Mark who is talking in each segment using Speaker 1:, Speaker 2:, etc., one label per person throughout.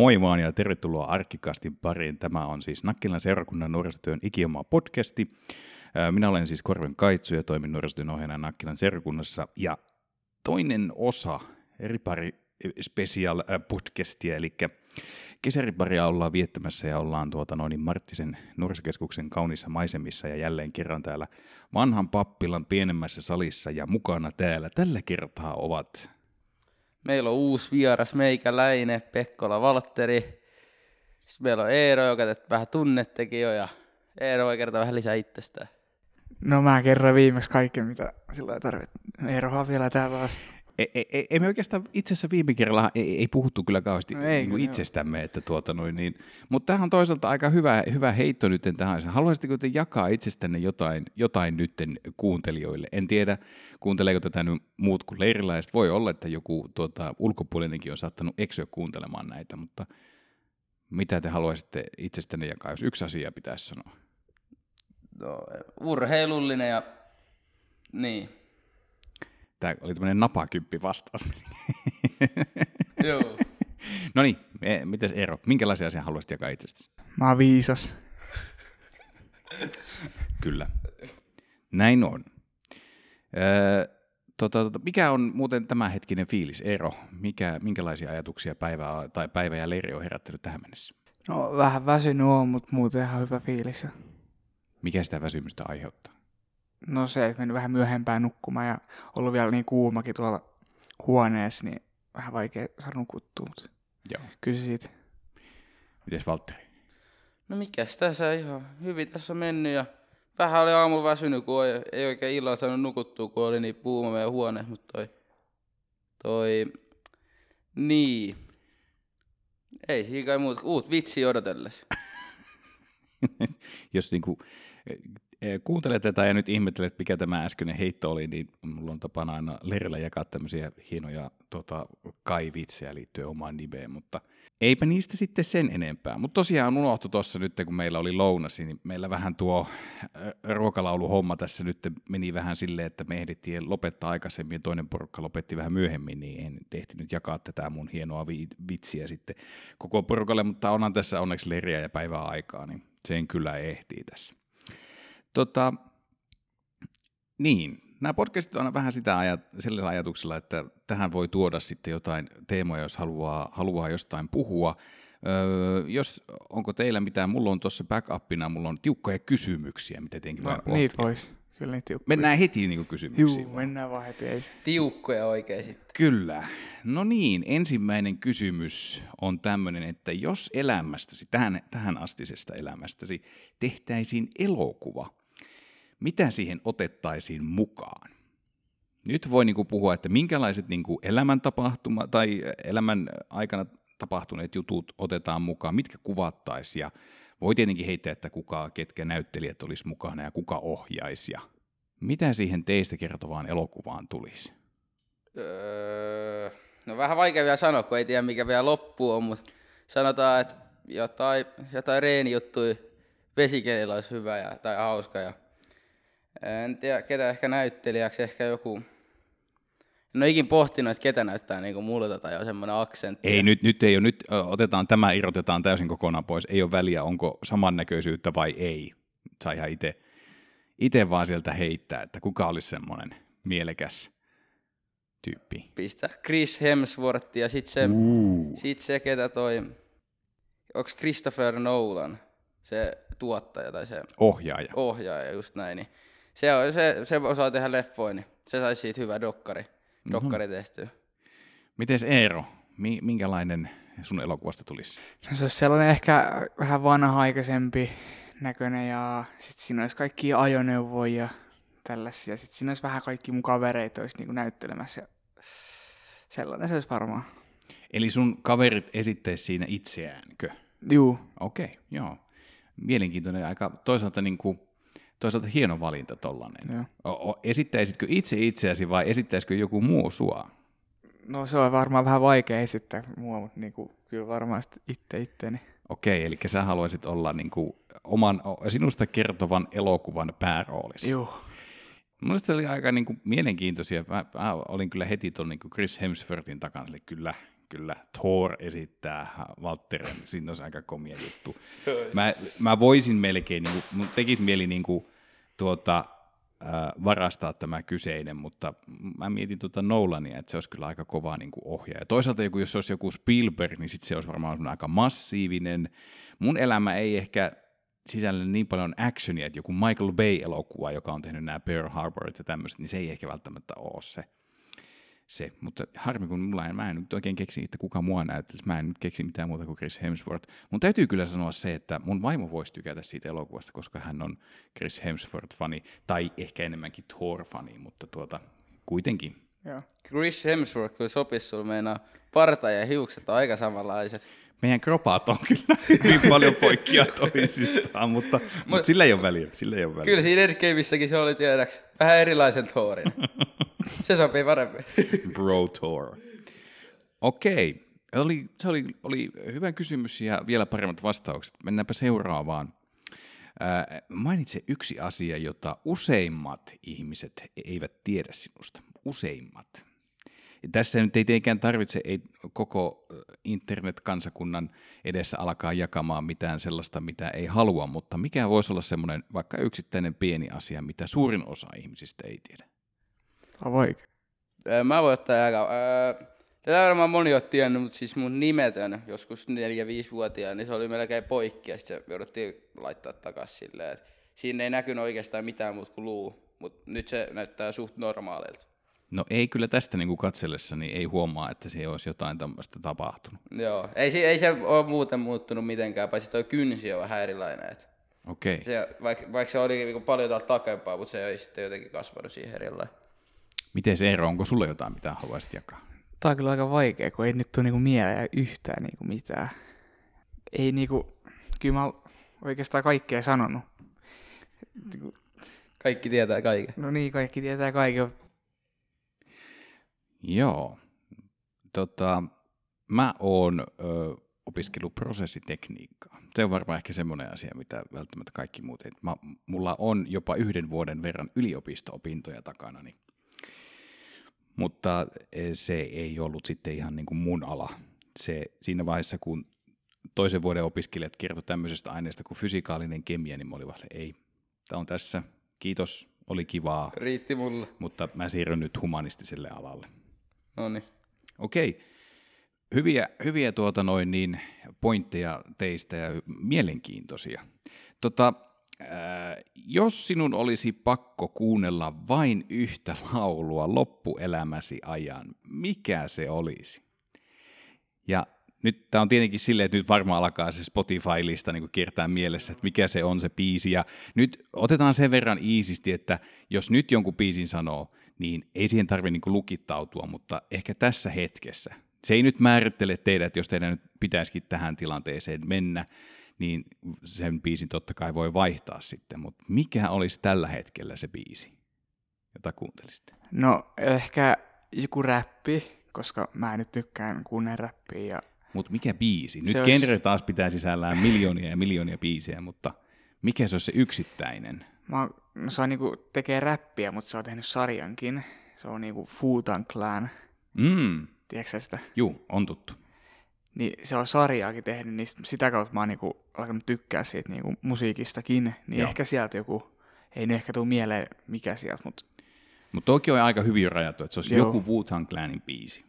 Speaker 1: Moi vaan ja tervetuloa Arkkikastin pariin. Tämä on siis Nakkilan seurakunnan nuorisotyön ikioma podcasti. Minä olen siis Korven Kaitsu ja toimin nuorisotyön ohjaajana Nakkilan seurakunnassa. Ja toinen osa eri pari special podcastia, eli kesäriparia ollaan viettämässä ja ollaan tuota noin Marttisen nuorisokeskuksen kaunissa maisemissa ja jälleen kerran täällä vanhan pappilan pienemmässä salissa ja mukana täällä tällä kertaa ovat
Speaker 2: Meillä on uusi vieras meikäläinen, Pekkola Valtteri. Sitten meillä on Eero, joka te vähän tunnettekin jo, ja Eero voi kertoa vähän lisää itsestään.
Speaker 3: No mä kerron viimeksi kaiken, mitä sillä tarvitsee. Eerohan vielä täällä taas.
Speaker 1: Ei, ei, ei me oikeastaan itse asiassa viime kerralla ei, ei puhuttu kyllä kauheasti no ei, niin kuin itsestämme, että tuota noin, niin, mutta tämähän on toisaalta aika hyvä, hyvä heitto nyt tähän. Haluaisitteko te jakaa itsestänne jotain, jotain nytten kuuntelijoille? En tiedä, kuunteleeko tätä nyt muut kuin leiriläiset. Voi olla, että joku tuota, ulkopuolinenkin on saattanut eksyä kuuntelemaan näitä, mutta mitä te haluaisitte itsestänne jakaa, jos yksi asia pitäisi sanoa?
Speaker 2: No, urheilullinen ja niin,
Speaker 1: Tämä oli tämmöinen napakyppi vastaus.
Speaker 2: Joo.
Speaker 1: no niin, e, mites Eero, minkälaisia asiaa haluaisit jakaa itsestäsi?
Speaker 3: Mä oon viisas.
Speaker 1: Kyllä. Näin on. Öö, tota, tota, mikä on muuten tämänhetkinen fiilis, Eero? Mikä, minkälaisia ajatuksia päivä, tai päivä ja leiri on herättänyt tähän mennessä?
Speaker 3: No vähän väsynyt on, mutta muuten ihan hyvä fiilis.
Speaker 1: Mikä sitä väsymystä aiheuttaa?
Speaker 3: No se, että meni vähän myöhempään nukkumaan ja ollut vielä niin kuumakin tuolla huoneessa, niin vähän vaikea saada nukuttua, mutta
Speaker 1: Joo.
Speaker 3: kyllä siitä.
Speaker 1: Mites Valtteri?
Speaker 2: No mikäs tässä ihan hyvin tässä on mennyt ja vähän oli aamulla väsynyt, kun ei, ei oikein illalla saanut nukuttua, kun oli niin puuma meidän huone, mutta toi, toi, niin, ei siinä kai muut, uut vitsi odotellessa.
Speaker 1: Jos niinku kuuntelet tätä ja nyt ihmettelet, mikä tämä äskeinen heitto oli, niin mulla on tapana aina Lerillä jakaa tämmöisiä hienoja tota, kaivitsejä liittyen omaan nimeen, mutta eipä niistä sitten sen enempää. Mutta tosiaan unohtu tuossa nyt, kun meillä oli lounasi, niin meillä vähän tuo ruokalauluhomma tässä nyt meni vähän silleen, että me ehdittiin lopettaa aikaisemmin ja toinen porukka lopetti vähän myöhemmin, niin en tehty nyt jakaa tätä mun hienoa vitsiä sitten koko porukalle, mutta onhan tässä onneksi Leriä ja päivää aikaa, niin sen kyllä ehtii tässä. Tota, niin, nämä podcastit on vähän sitä ajat, sillä ajatuksella, että tähän voi tuoda sitten jotain teemoja, jos haluaa, haluaa jostain puhua. Öö, jos, onko teillä mitään, mulla on tuossa backupina, mulla on tiukkoja kysymyksiä, mitä tietenkin
Speaker 3: no, niitä vois. Kyllä niitä tiukkoja.
Speaker 1: Mennään heti niin kysymyksiin.
Speaker 3: Juu, mennään vaan heti. Ei.
Speaker 2: Tiukkoja oikein sitten.
Speaker 1: Kyllä. No niin, ensimmäinen kysymys on tämmöinen, että jos elämästäsi, tähän, tähän astisesta elämästäsi, tehtäisiin elokuva, mitä siihen otettaisiin mukaan? Nyt voi niinku puhua, että minkälaiset niinku elämäntapahtuma tai elämän aikana tapahtuneet jutut otetaan mukaan, mitkä kuvattaisiin voi tietenkin heittää, että kuka, ketkä näyttelijät olisi mukana ja kuka ohjaisi ja mitä siihen teistä kertovaan elokuvaan tulisi?
Speaker 2: Öö, no vähän vaikea vielä sanoa, kun ei tiedä mikä vielä loppu on, mutta sanotaan, että jotain, jotain reenijuttuja vesikelillä olisi hyvä ja, tai hauska ja en tiedä, ketä ehkä näyttelijäksi, ehkä joku... No ikin pohtinut, että ketä näyttää niin multa tai on semmoinen aksentti.
Speaker 1: Ei, nyt, nyt ei ole, nyt otetaan tämä, irrotetaan täysin kokonaan pois. Ei ole väliä, onko samannäköisyyttä vai ei. Saa ihan itse itse vaan sieltä heittää, että kuka olisi semmoinen mielekäs tyyppi.
Speaker 2: Pistä Chris Hemsworth ja sitten se, uh. sit se, ketä toi, onko Christopher Nolan, se tuottaja tai se
Speaker 1: ohjaaja.
Speaker 2: Ohjaaja, just näin. Niin se, on, se, se osaa tehdä leffoja, niin se saisi siitä hyvä dokkari, mhm. dokkari mm-hmm. tehtyä.
Speaker 1: Mites Eero, minkälainen sun elokuvasta tulisi?
Speaker 3: No se olisi sellainen ehkä vähän vanha-aikaisempi näköinen ja sitten siinä olisi kaikki ajoneuvoja ja tällaisia. Sitten siinä olisi vähän kaikki mun kavereita olisi niinku näyttelemässä. Sellainen se olisi varmaan.
Speaker 1: Eli sun kaverit esittäisi siinä itseäänkö?
Speaker 3: Juu.
Speaker 1: Okei, okay, joo. Mielenkiintoinen aika toisaalta niin kuin toisaalta hieno valinta tollanen. O, esittäisitkö itse itseäsi vai esittäisikö joku muu sua?
Speaker 3: No se on varmaan vähän vaikea esittää mua, mutta niin kuin, kyllä varmaan itse itteeni.
Speaker 1: Okei, eli sä haluaisit olla niin kuin oman, sinusta kertovan elokuvan pääroolissa.
Speaker 3: Joo.
Speaker 1: Mielestäni oli aika niin kuin, mielenkiintoisia. Mä, mä, olin kyllä heti tuon niin Chris Hemsworthin takana, eli kyllä, kyllä Thor esittää Walterin, siinä olisi aika komia juttu. Mä, mä voisin melkein, niin kuin, mun tekit mieli niin kuin, tuota, äh, varastaa tämä kyseinen, mutta mä mietin tuota Nolania, että se olisi kyllä aika kova niin kuin ohjaaja. Toisaalta joku, jos se olisi joku Spielberg, niin sitten se olisi varmaan aika massiivinen. Mun elämä ei ehkä sisällä niin paljon actionia, että joku Michael Bay-elokuva, joka on tehnyt nämä Pearl Harborit ja tämmöiset, niin se ei ehkä välttämättä ole se. Se. Mutta harmi, kun mulla en, mä en nyt oikein keksi, että kuka mua näyttelisi. Mä en nyt keksi mitään muuta kuin Chris Hemsworth. Mun täytyy kyllä sanoa se, että mun vaimo voisi tykätä siitä elokuvasta, koska hän on Chris Hemsworth-fani, tai ehkä enemmänkin Thor-fani, mutta tuota, kuitenkin.
Speaker 3: Joo.
Speaker 2: Chris Hemsworth kyllä sopisi sulla meinaa parta ja hiukset on aika samanlaiset.
Speaker 1: Meidän kropaat on kyllä hyvin paljon poikkia toisistaan, mutta, mutta sillä ei ole väliä. Sillä ei ole väliä.
Speaker 2: Kyllä siinä Endgameissäkin se oli tiedäks vähän erilaisen Thorin. se sopii paremmin.
Speaker 1: Bro Tour. Okei, oli, se oli, oli hyvä kysymys ja vielä paremmat vastaukset. Mennäänpä seuraavaan. Ää, mainitse yksi asia, jota useimmat ihmiset eivät tiedä sinusta. Useimmat. Ja tässä nyt ei tietenkään tarvitse ei koko internet-kansakunnan edessä alkaa jakamaan mitään sellaista, mitä ei halua, mutta mikä voisi olla semmoinen vaikka yksittäinen pieni asia, mitä suurin osa ihmisistä ei tiedä?
Speaker 3: Tämä on vaikea.
Speaker 2: Mä voin ottaa aika... Tätä varmaan moni on tiennyt, mutta siis mun nimetön joskus 4-5-vuotiaana, niin se oli melkein poikki ja sitten se jouduttiin laittaa takaisin silleen, että siinä ei näkynyt oikeastaan mitään muuta kuin luu, mutta nyt se näyttää suht normaalilta.
Speaker 1: No ei kyllä tästä niin kuin katsellessa, niin ei huomaa, että se olisi jotain tämmöistä tapahtunut.
Speaker 2: Joo, ei, se- ei se ole muuten muuttunut mitenkään, paitsi toi kynsi on vähän erilainen. Et
Speaker 1: Okei. Okay.
Speaker 2: se, vaikka, vaikka se oli niinku paljon takempaa, mutta se ei sitten jotenkin kasvanut siihen erilainen.
Speaker 1: Miten se ero, onko sulla jotain, mitä haluaisit jakaa?
Speaker 3: Tämä on kyllä aika vaikea, kun ei nyt tule niinku mieleen yhtään niinku mitään. Ei niinku, kyllä mä oikeastaan kaikkea sanonut. Niinku,
Speaker 2: Kaikki tietää kaiken.
Speaker 3: No niin, kaikki tietää kaiken.
Speaker 1: Joo. Tota, mä oon ö, opiskellut prosessitekniikkaa. Se on varmaan ehkä semmoinen asia, mitä välttämättä kaikki muut ei. Mä, mulla on jopa yhden vuoden verran yliopisto-opintoja takanani. Mutta eh, se ei ollut sitten ihan niin kuin mun ala. Se, siinä vaiheessa, kun toisen vuoden opiskelijat kertoi tämmöisestä aineesta kuin fysikaalinen kemia, niin mä olin vaan, ei, tämä on tässä, kiitos, oli kivaa,
Speaker 2: Riitti mulle.
Speaker 1: mutta mä siirryn nyt humanistiselle alalle.
Speaker 2: No niin.
Speaker 1: Okei. Hyviä, hyviä tuota noin niin pointteja teistä ja mielenkiintoisia. Tota, jos sinun olisi pakko kuunnella vain yhtä laulua loppuelämäsi ajan, mikä se olisi? Ja nyt tämä on tietenkin silleen, että nyt varmaan alkaa se Spotify-lista niin kiertää mielessä, että mikä se on se biisi. Ja nyt otetaan sen verran iisisti, että jos nyt jonkun biisin sanoo, niin ei siihen tarvitse niin lukittautua, mutta ehkä tässä hetkessä. Se ei nyt määrittele teidät, jos teidän nyt pitäisikin tähän tilanteeseen mennä, niin sen biisin totta kai voi vaihtaa sitten, mutta mikä olisi tällä hetkellä se biisi, jota kuuntelisitte?
Speaker 3: No ehkä joku räppi, koska mä nyt tykkään kuunnella räppiä ja
Speaker 1: Mutta mikä biisi? Nyt
Speaker 3: Se
Speaker 1: olisi...
Speaker 3: olisi-
Speaker 1: genre taas pitää sisällään miljoonia ja miljoonia biisejä, mutta mikä se olisi se yksittäinen?
Speaker 3: Mä oon, no se on niinku, tekee räppiä, mutta se on tehnyt sarjankin. Se on niinku Futan Clan,
Speaker 1: Mm,
Speaker 3: tiedätkö sitä?
Speaker 1: juu, on tuttu.
Speaker 3: Niin se on sarjaakin tehnyt, niin sit- sitä kautta mä oon niinku alkanut tykkää siitä niinku musiikistakin. Niin
Speaker 1: Joo.
Speaker 3: Ehkä sieltä joku, ei nyt ehkä tuu mieleen mikä sieltä, mutta
Speaker 1: Mutta toki on aika hyvin rajattu, että se olisi
Speaker 3: Joo.
Speaker 1: joku Wu-Tang Clanin biisi.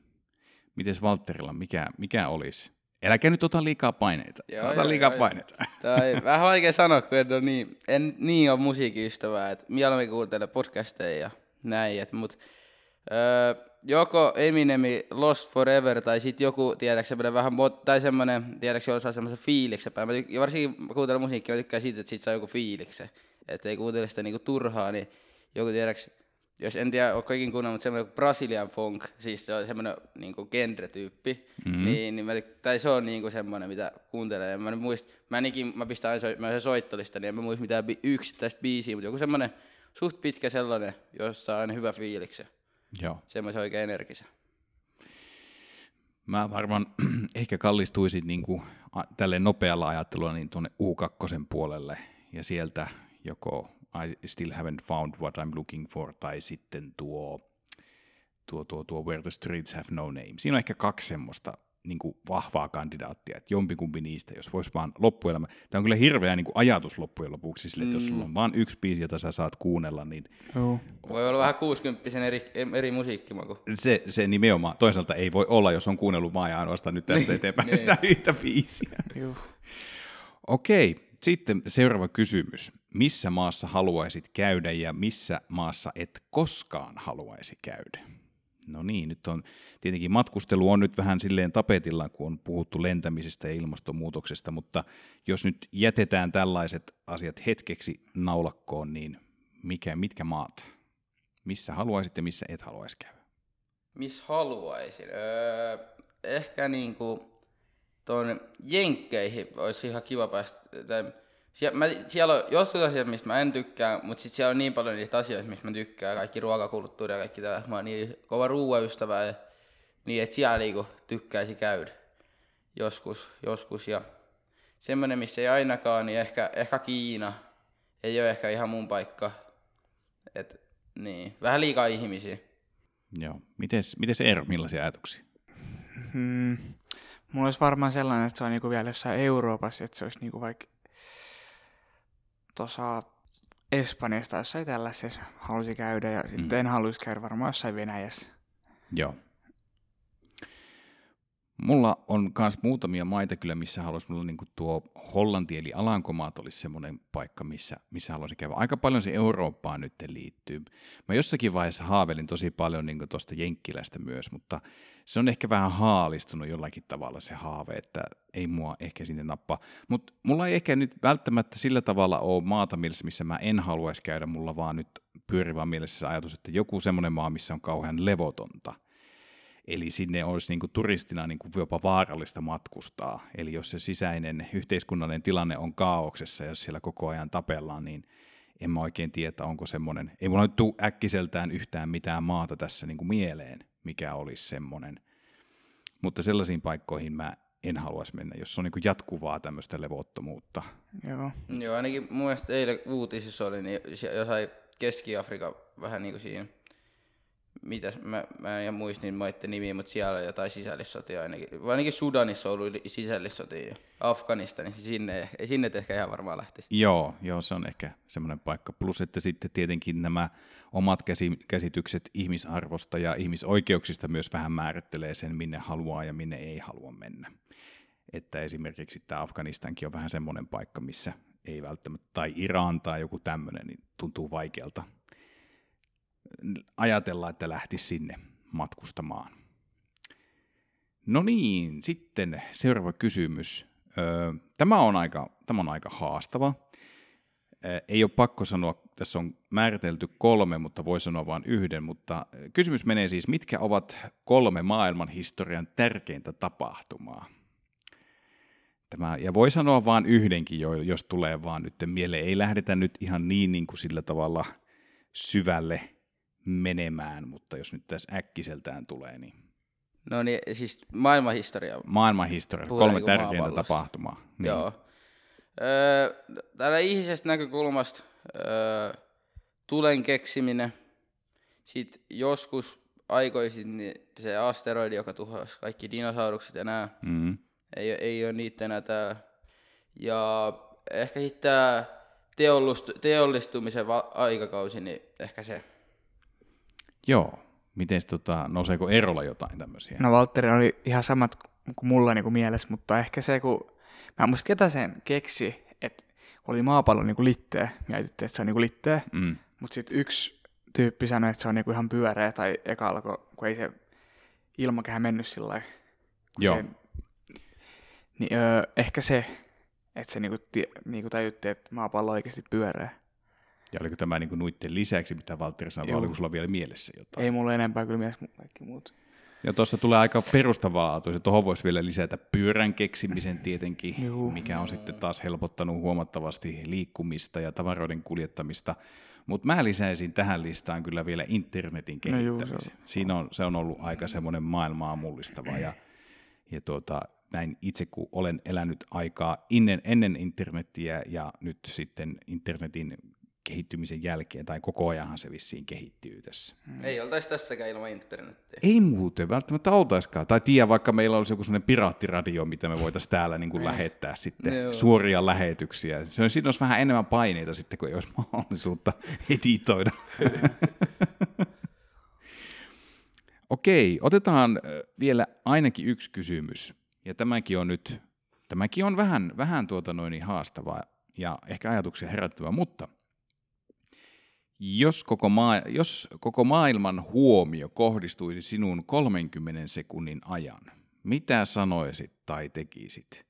Speaker 1: Mites Valtterilla, mikä, mikä olisi? Äläkä nyt ota liikaa paineita.
Speaker 2: Joo,
Speaker 1: ota
Speaker 2: joo,
Speaker 1: liikaa
Speaker 2: joo,
Speaker 1: paineita.
Speaker 2: Tai vähän vaikea sanoa, kun en, ole niin, en niin ole musiikkiystävää, että mieluummin kuuntele podcasteja ja näin, et, mut öö, joko Eminemi Lost Forever tai sitten joku, tiedätkö, semmoinen vähän, tai semmoinen, tiedätkö, jolla saa semmoisen fiiliksen päin. Mä tyk- varsinkin mä kuuntelen musiikkia, mä tykkään siitä, että siitä saa joku fiiliksen, että ei kuuntele sitä niinku turhaa, niin joku, tiedätkö, jos en tiedä, ole kaikin kuunnellut, mutta semmoinen Brazilian funk, siis se on semmoinen niinku genre-tyyppi, mm-hmm. niin, niin mä, tai se on niinku semmoinen, mitä kuuntelee. Mä, muist, mä, en ikin, mä pistän aina soi, mä se soittolista, niin en mä muista mitään bi- yksittäistä biisiä, mutta joku semmoinen suht pitkä sellainen, jossa on aina hyvä fiilikse.
Speaker 1: Joo.
Speaker 2: Semmoisen oikein energisen.
Speaker 1: Mä varmaan ehkä kallistuisin niin kuin, tälle nopealla ajattelulla niin tuonne U2 puolelle ja sieltä joko I still haven't found what I'm looking for tai sitten tuo, tuo, tuo, tuo Where the streets have no name. Siinä on ehkä kaksi semmoista niin kuin vahvaa kandidaattia, että jompikumpi niistä, jos voisi vaan loppuelämä. Tämä on kyllä hirveä niin kuin ajatus loppujen lopuksi, sille, että jos sulla on vain yksi biisi, jota sä saat kuunnella, niin
Speaker 3: Joo.
Speaker 2: Voi olla vähän 60 eri, eri musiikkimaku.
Speaker 1: se, se nimenomaan toisaalta ei voi olla, jos on kuunnellut vaan ja ainoastaan nyt tästä eteenpäin sitä yhtä biisiä.
Speaker 3: Joo.
Speaker 1: Okei, sitten seuraava kysymys. Missä maassa haluaisit käydä ja missä maassa et koskaan haluaisi käydä? No niin, nyt on tietenkin matkustelu on nyt vähän silleen tapetilla, kun on puhuttu lentämisestä ja ilmastonmuutoksesta, mutta jos nyt jätetään tällaiset asiat hetkeksi naulakkoon, niin mikä, mitkä maat? Missä haluaisit ja missä et haluaisi käydä?
Speaker 2: Miss haluaisin? Öö, ehkä niinku tuonne Jenkkeihin olisi ihan kiva päästä. Tai, sie- mä, siellä on jotkut asiat, mistä mä en tykkää, mutta sitten siellä on niin paljon niitä asioita, mistä mä tykkään. Kaikki ruokakulttuuri ja kaikki tällä. Mä oon niin kova ruoaystävä ja niin, että siellä niinku tykkäisi käydä joskus. joskus. Ja semmoinen, missä ei ainakaan, niin ehkä, ehkä Kiina. Ei ole ehkä ihan mun paikka. Et, niin, vähän liikaa ihmisiä.
Speaker 1: Joo. Mites, mites Eero, millaisia ajatuksia?
Speaker 3: Hmm. Mulla olisi varmaan sellainen, että se on niinku vielä jossain Euroopassa, että se olisi niinku vaikka tuossa Espanjasta jossain tällaisessa halusi käydä ja sitten en haluaisi käydä varmaan jossain Venäjässä.
Speaker 1: Joo. Mulla on myös muutamia maita kyllä, missä haluaisi, mulla niin tuo Hollanti eli Alankomaat olisi semmoinen paikka, missä, missä haluaisin käydä. Aika paljon se Eurooppaan nyt liittyy. Mä jossakin vaiheessa haavelin tosi paljon niin tuosta Jenkkilästä myös, mutta se on ehkä vähän haalistunut jollakin tavalla se haave, että ei mua ehkä sinne nappaa. Mutta mulla ei ehkä nyt välttämättä sillä tavalla ole maata mielessä, missä mä en haluaisi käydä, mulla vaan nyt pyörivä mielessä se ajatus, että joku semmoinen maa, missä on kauhean levotonta. Eli sinne olisi niin kuin turistina niin kuin jopa vaarallista matkustaa. Eli jos se sisäinen yhteiskunnallinen tilanne on kaauksessa, jos siellä koko ajan tapellaan, niin en mä oikein tiedä, onko semmoinen, ei mulla nyt tule äkkiseltään yhtään mitään maata tässä niin kuin mieleen, mikä olisi semmoinen. Mutta sellaisiin paikkoihin mä en haluaisi mennä, jos on niin kuin jatkuvaa tämmöistä levottomuutta.
Speaker 3: Joo.
Speaker 2: Joo, ainakin mun mielestä eilen uutisissa oli, niin jossain Keski-Afrikan vähän niin kuin siinä, mitäs, mä, mä en muista niin maitten nimiä, mutta siellä on jotain sisällissotia ainakin. Vai ainakin Sudanissa on ollut sisällissotia Afganistanissa, sinne, ei sinne et ehkä ihan varmaan lähtisi.
Speaker 1: Joo, joo, se on ehkä semmoinen paikka. Plus, että sitten tietenkin nämä omat käsi, käsitykset ihmisarvosta ja ihmisoikeuksista myös vähän määrittelee sen, minne haluaa ja minne ei halua mennä. Että esimerkiksi tämä Afganistankin on vähän semmoinen paikka, missä ei välttämättä, tai Iran tai joku tämmöinen, niin tuntuu vaikealta ajatella, että lähtisi sinne matkustamaan. No niin, sitten seuraava kysymys. Tämä on aika, tämä on aika haastava. Ei ole pakko sanoa, tässä on määritelty kolme, mutta voi sanoa vain yhden, mutta kysymys menee siis, mitkä ovat kolme maailman historian tärkeintä tapahtumaa? Tämä, ja voi sanoa vain yhdenkin, jo- jos tulee vaan nyt mieleen. Ei lähdetä nyt ihan niin, niin kuin sillä tavalla syvälle menemään, mutta jos nyt tässä äkkiseltään tulee, niin
Speaker 2: No niin, siis maailmanhistoria.
Speaker 1: maailman historiassa
Speaker 2: Puhutaan
Speaker 1: kolme
Speaker 2: niinku
Speaker 1: tärkeintä tapahtumaa. Niin.
Speaker 2: Joo. Öö, täällä ihmisestä näkökulmasta öö, tulen keksiminen. Sitten joskus aikoisin niin se asteroidi, joka tuhosi kaikki dinosaurukset ja nämä.
Speaker 1: Mm.
Speaker 2: Ei, ei ole niitä enää täällä. Ja ehkä sitten tämä teollistu, teollistumisen va- aikakausi, niin ehkä se.
Speaker 1: Joo. Miten tota, nouseeko erolla jotain tämmöisiä?
Speaker 3: No Valtteri oli ihan samat kuin mulla niin kuin mielessä, mutta ehkä se, kun mä en muista ketä sen keksi, että oli maapallo niin kuin litteä, mietittiin, että se on niin kuin litteä,
Speaker 1: Mm.
Speaker 3: mutta sitten yksi tyyppi sanoi, että se on niin kuin ihan pyöreä tai eka alkoi, kun ei se ilmakehä mennyt sillä lailla.
Speaker 1: Joo.
Speaker 3: Se, niin öö, ehkä se, että se niinku, tie, niinku tajuttiin, että maapallo on oikeasti pyöreä.
Speaker 1: Ja oliko tämä niin nuitten lisäksi, mitä Valtteri sanoi, vai oliko sulla vielä mielessä jotain?
Speaker 3: Ei mulle enempää kyllä mielessä kaikki muut.
Speaker 1: Ja tuossa tulee aika perustavaa se Tuohon voisi vielä lisätä pyörän keksimisen tietenkin,
Speaker 3: Juu.
Speaker 1: mikä on sitten taas helpottanut huomattavasti liikkumista ja tavaroiden kuljettamista. Mutta mä lisäisin tähän listaan kyllä vielä internetin
Speaker 3: No juu,
Speaker 1: kehittämisen.
Speaker 3: se on-
Speaker 1: Siinä on, se on ollut aika semmoinen maailmaa mullistava. Ja, ja tuota, näin itse kun olen elänyt aikaa ennen, ennen internettiä ja nyt sitten internetin kehittymisen jälkeen, tai koko ajanhan se vissiin kehittyy tässä.
Speaker 2: Mm. Ei oltaisi tässäkään ilman internettiä.
Speaker 1: Ei muuten välttämättä oltaiskaan. Tai tiedä, vaikka meillä olisi joku sellainen piraattiradio, mitä me voitaisiin täällä niin kuin lähettää sitten
Speaker 2: Joo.
Speaker 1: suoria lähetyksiä. Se on, siinä olisi vähän enemmän paineita sitten, kun ei olisi mahdollisuutta editoida. Okei, otetaan vielä ainakin yksi kysymys. Ja tämäkin on nyt, tämäkin on vähän, vähän tuota noin haastavaa ja ehkä ajatuksia herättävää, mutta jos koko, maa, jos koko maailman huomio kohdistuisi sinun 30 sekunnin ajan, mitä sanoisit tai tekisit?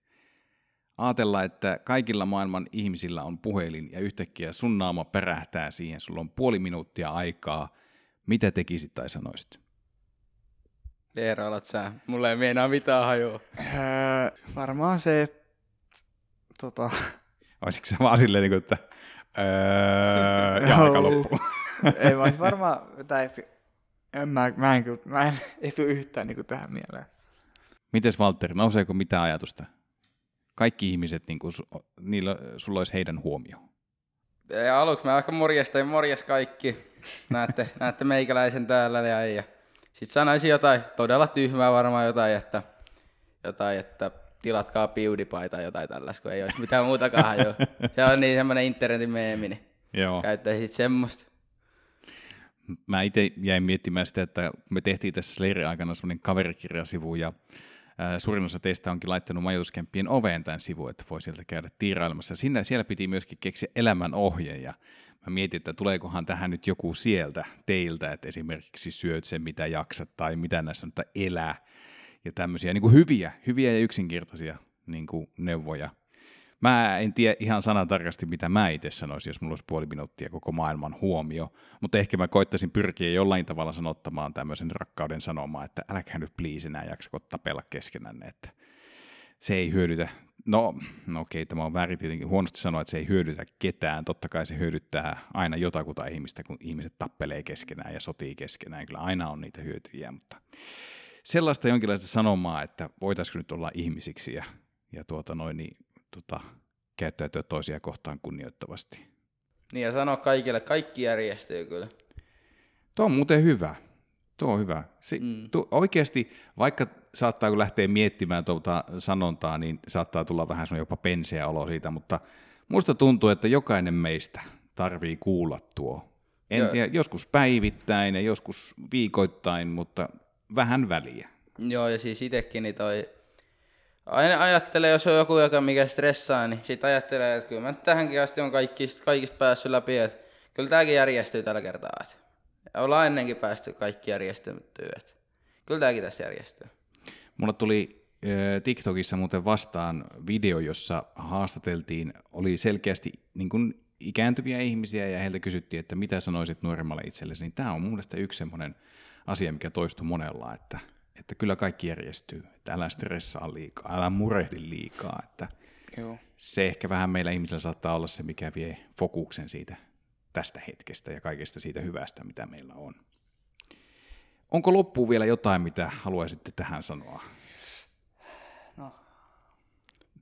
Speaker 1: Aatella, että kaikilla maailman ihmisillä on puhelin ja yhtäkkiä sun naama pärähtää siihen, sulla on puoli minuuttia aikaa. Mitä tekisit tai sanoisit?
Speaker 2: Eero, alat sä. Mulla ei meinaa mitään hajoa.
Speaker 3: Öö, varmaan se, että tota,
Speaker 1: Olisiko se vaan silleen, niin kuin, että öö, ja aika loppuu?
Speaker 3: ei mä ois varmaan, tai en mä, mä en kyllä, mä en, ei tule yhtään niin tähän mieleen.
Speaker 1: Mites Valtteri, nouseeko mitään ajatusta? Kaikki ihmiset, niin kuin, niillä, sulla olisi heidän huomio.
Speaker 2: Ja aluksi mä aika morjesta, morjes kaikki. Näette, näette meikäläisen täällä ja, ja sitten sanoisin jotain todella tyhmää varmaan jotain, että, jotain, että tilatkaa PewDiePie tai jotain tällaista, kun ei olisi mitään muutakaan hajoa. Se on niin semmoinen internetin meemi, niin
Speaker 1: Joo.
Speaker 2: käyttäisit semmoista.
Speaker 1: Mä itse jäin miettimään sitä, että me tehtiin tässä Slayerin aikana semmoinen kaverikirjasivu ja suurin osa teistä onkin laittanut majoituskämppien oveen tämän sivun, että voi sieltä käydä tiirailemassa. Sinne, siellä piti myöskin keksiä elämän ohje ja mä mietin, että tuleekohan tähän nyt joku sieltä teiltä, että esimerkiksi syöt sen mitä jaksat tai mitä näissä on, että elää ja tämmöisiä niin kuin hyviä, hyviä ja yksinkertaisia niin kuin neuvoja. Mä en tiedä ihan sanatarkasti, mitä mä itse sanoisin, jos mulla olisi puoli minuuttia koko maailman huomio, mutta ehkä mä koittaisin pyrkiä jollain tavalla sanottamaan tämmöisen rakkauden sanomaa, että älkää nyt please enää jaksako tapella keskenänne, että se ei hyödytä, no, no okei, tämä on väärin tietenkin huonosti sanoa, että se ei hyödytä ketään, totta kai se hyödyttää aina jotakuta ihmistä, kun ihmiset tappelee keskenään ja sotii keskenään, kyllä aina on niitä hyötyjiä, mutta sellaista jonkinlaista sanomaa, että voitaisiinko nyt olla ihmisiksi ja, ja tuota noin, niin, tota, käyttäytyä toisia kohtaan kunnioittavasti.
Speaker 2: Niin ja sano kaikille, kaikki järjestyy kyllä.
Speaker 1: Tuo on muuten hyvä. Tuo on hyvä. Si- mm. tu- oikeasti, vaikka saattaa kun lähteä miettimään tuota sanontaa, niin saattaa tulla vähän sun jopa penseä olo siitä, mutta musta tuntuu, että jokainen meistä tarvii kuulla tuo. En
Speaker 2: Joo.
Speaker 1: tiedä, joskus päivittäin ja joskus viikoittain, mutta vähän väliä.
Speaker 2: Joo, ja siis itekin niin toi... Aina ajattelee, jos on joku, joka mikä stressaa, niin sit ajattelee, että kyllä mä tähänkin asti on kaikista, kaikista päässyt läpi, että kyllä tääkin järjestyy tällä kertaa. Että ollaan ennenkin päästy kaikki järjestymättyä, että kyllä tääkin tästä järjestyy.
Speaker 1: Mulla tuli TikTokissa muuten vastaan video, jossa haastateltiin, oli selkeästi niin kuin ikääntyviä ihmisiä ja heiltä kysyttiin, että mitä sanoisit nuoremmalle itsellesi, niin tämä on mun mielestä yksi semmoinen asia, mikä toistuu monella, että, että kyllä kaikki järjestyy, että älä stressaa liikaa, älä murehdi liikaa, että
Speaker 3: Joo.
Speaker 1: se ehkä vähän meillä ihmisillä saattaa olla se, mikä vie fokuksen siitä tästä hetkestä ja kaikesta siitä hyvästä, mitä meillä on. Onko loppuun vielä jotain, mitä haluaisitte tähän sanoa?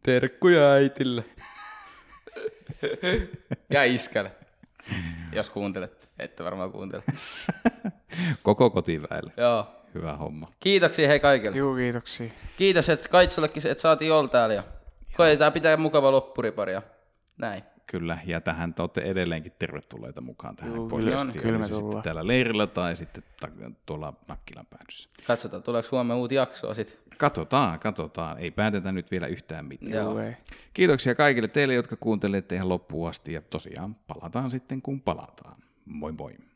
Speaker 2: Terkkuja äitille. ja iskälle. Jos kuuntelet. Ette varmaan kuuntele.
Speaker 1: Koko kotiväelle.
Speaker 2: Joo.
Speaker 1: Hyvä homma.
Speaker 2: Kiitoksia hei kaikille.
Speaker 3: Juu, kiitoksia.
Speaker 2: Kiitos, että Kaitsullekin, että saatiin olla täällä. Ja koitetaan pitää mukava loppuripari ja näin.
Speaker 1: Kyllä, ja tähän te olette edelleenkin tervetulleita mukaan tähän
Speaker 3: Juu,
Speaker 1: podcastiin.
Speaker 3: kyllä- kyllä
Speaker 1: täällä leirillä tai sitten tuolla Nakkilan päädyssä.
Speaker 2: Katsotaan, tuleeko huomenna uusi jaksoa sitten.
Speaker 1: Katsotaan, katsotaan. Ei päätetä nyt vielä yhtään mitään.
Speaker 2: Joo.
Speaker 1: Kiitoksia kaikille teille, jotka kuuntelette ihan loppuun asti ja tosiaan palataan sitten kun palataan. Moi moi.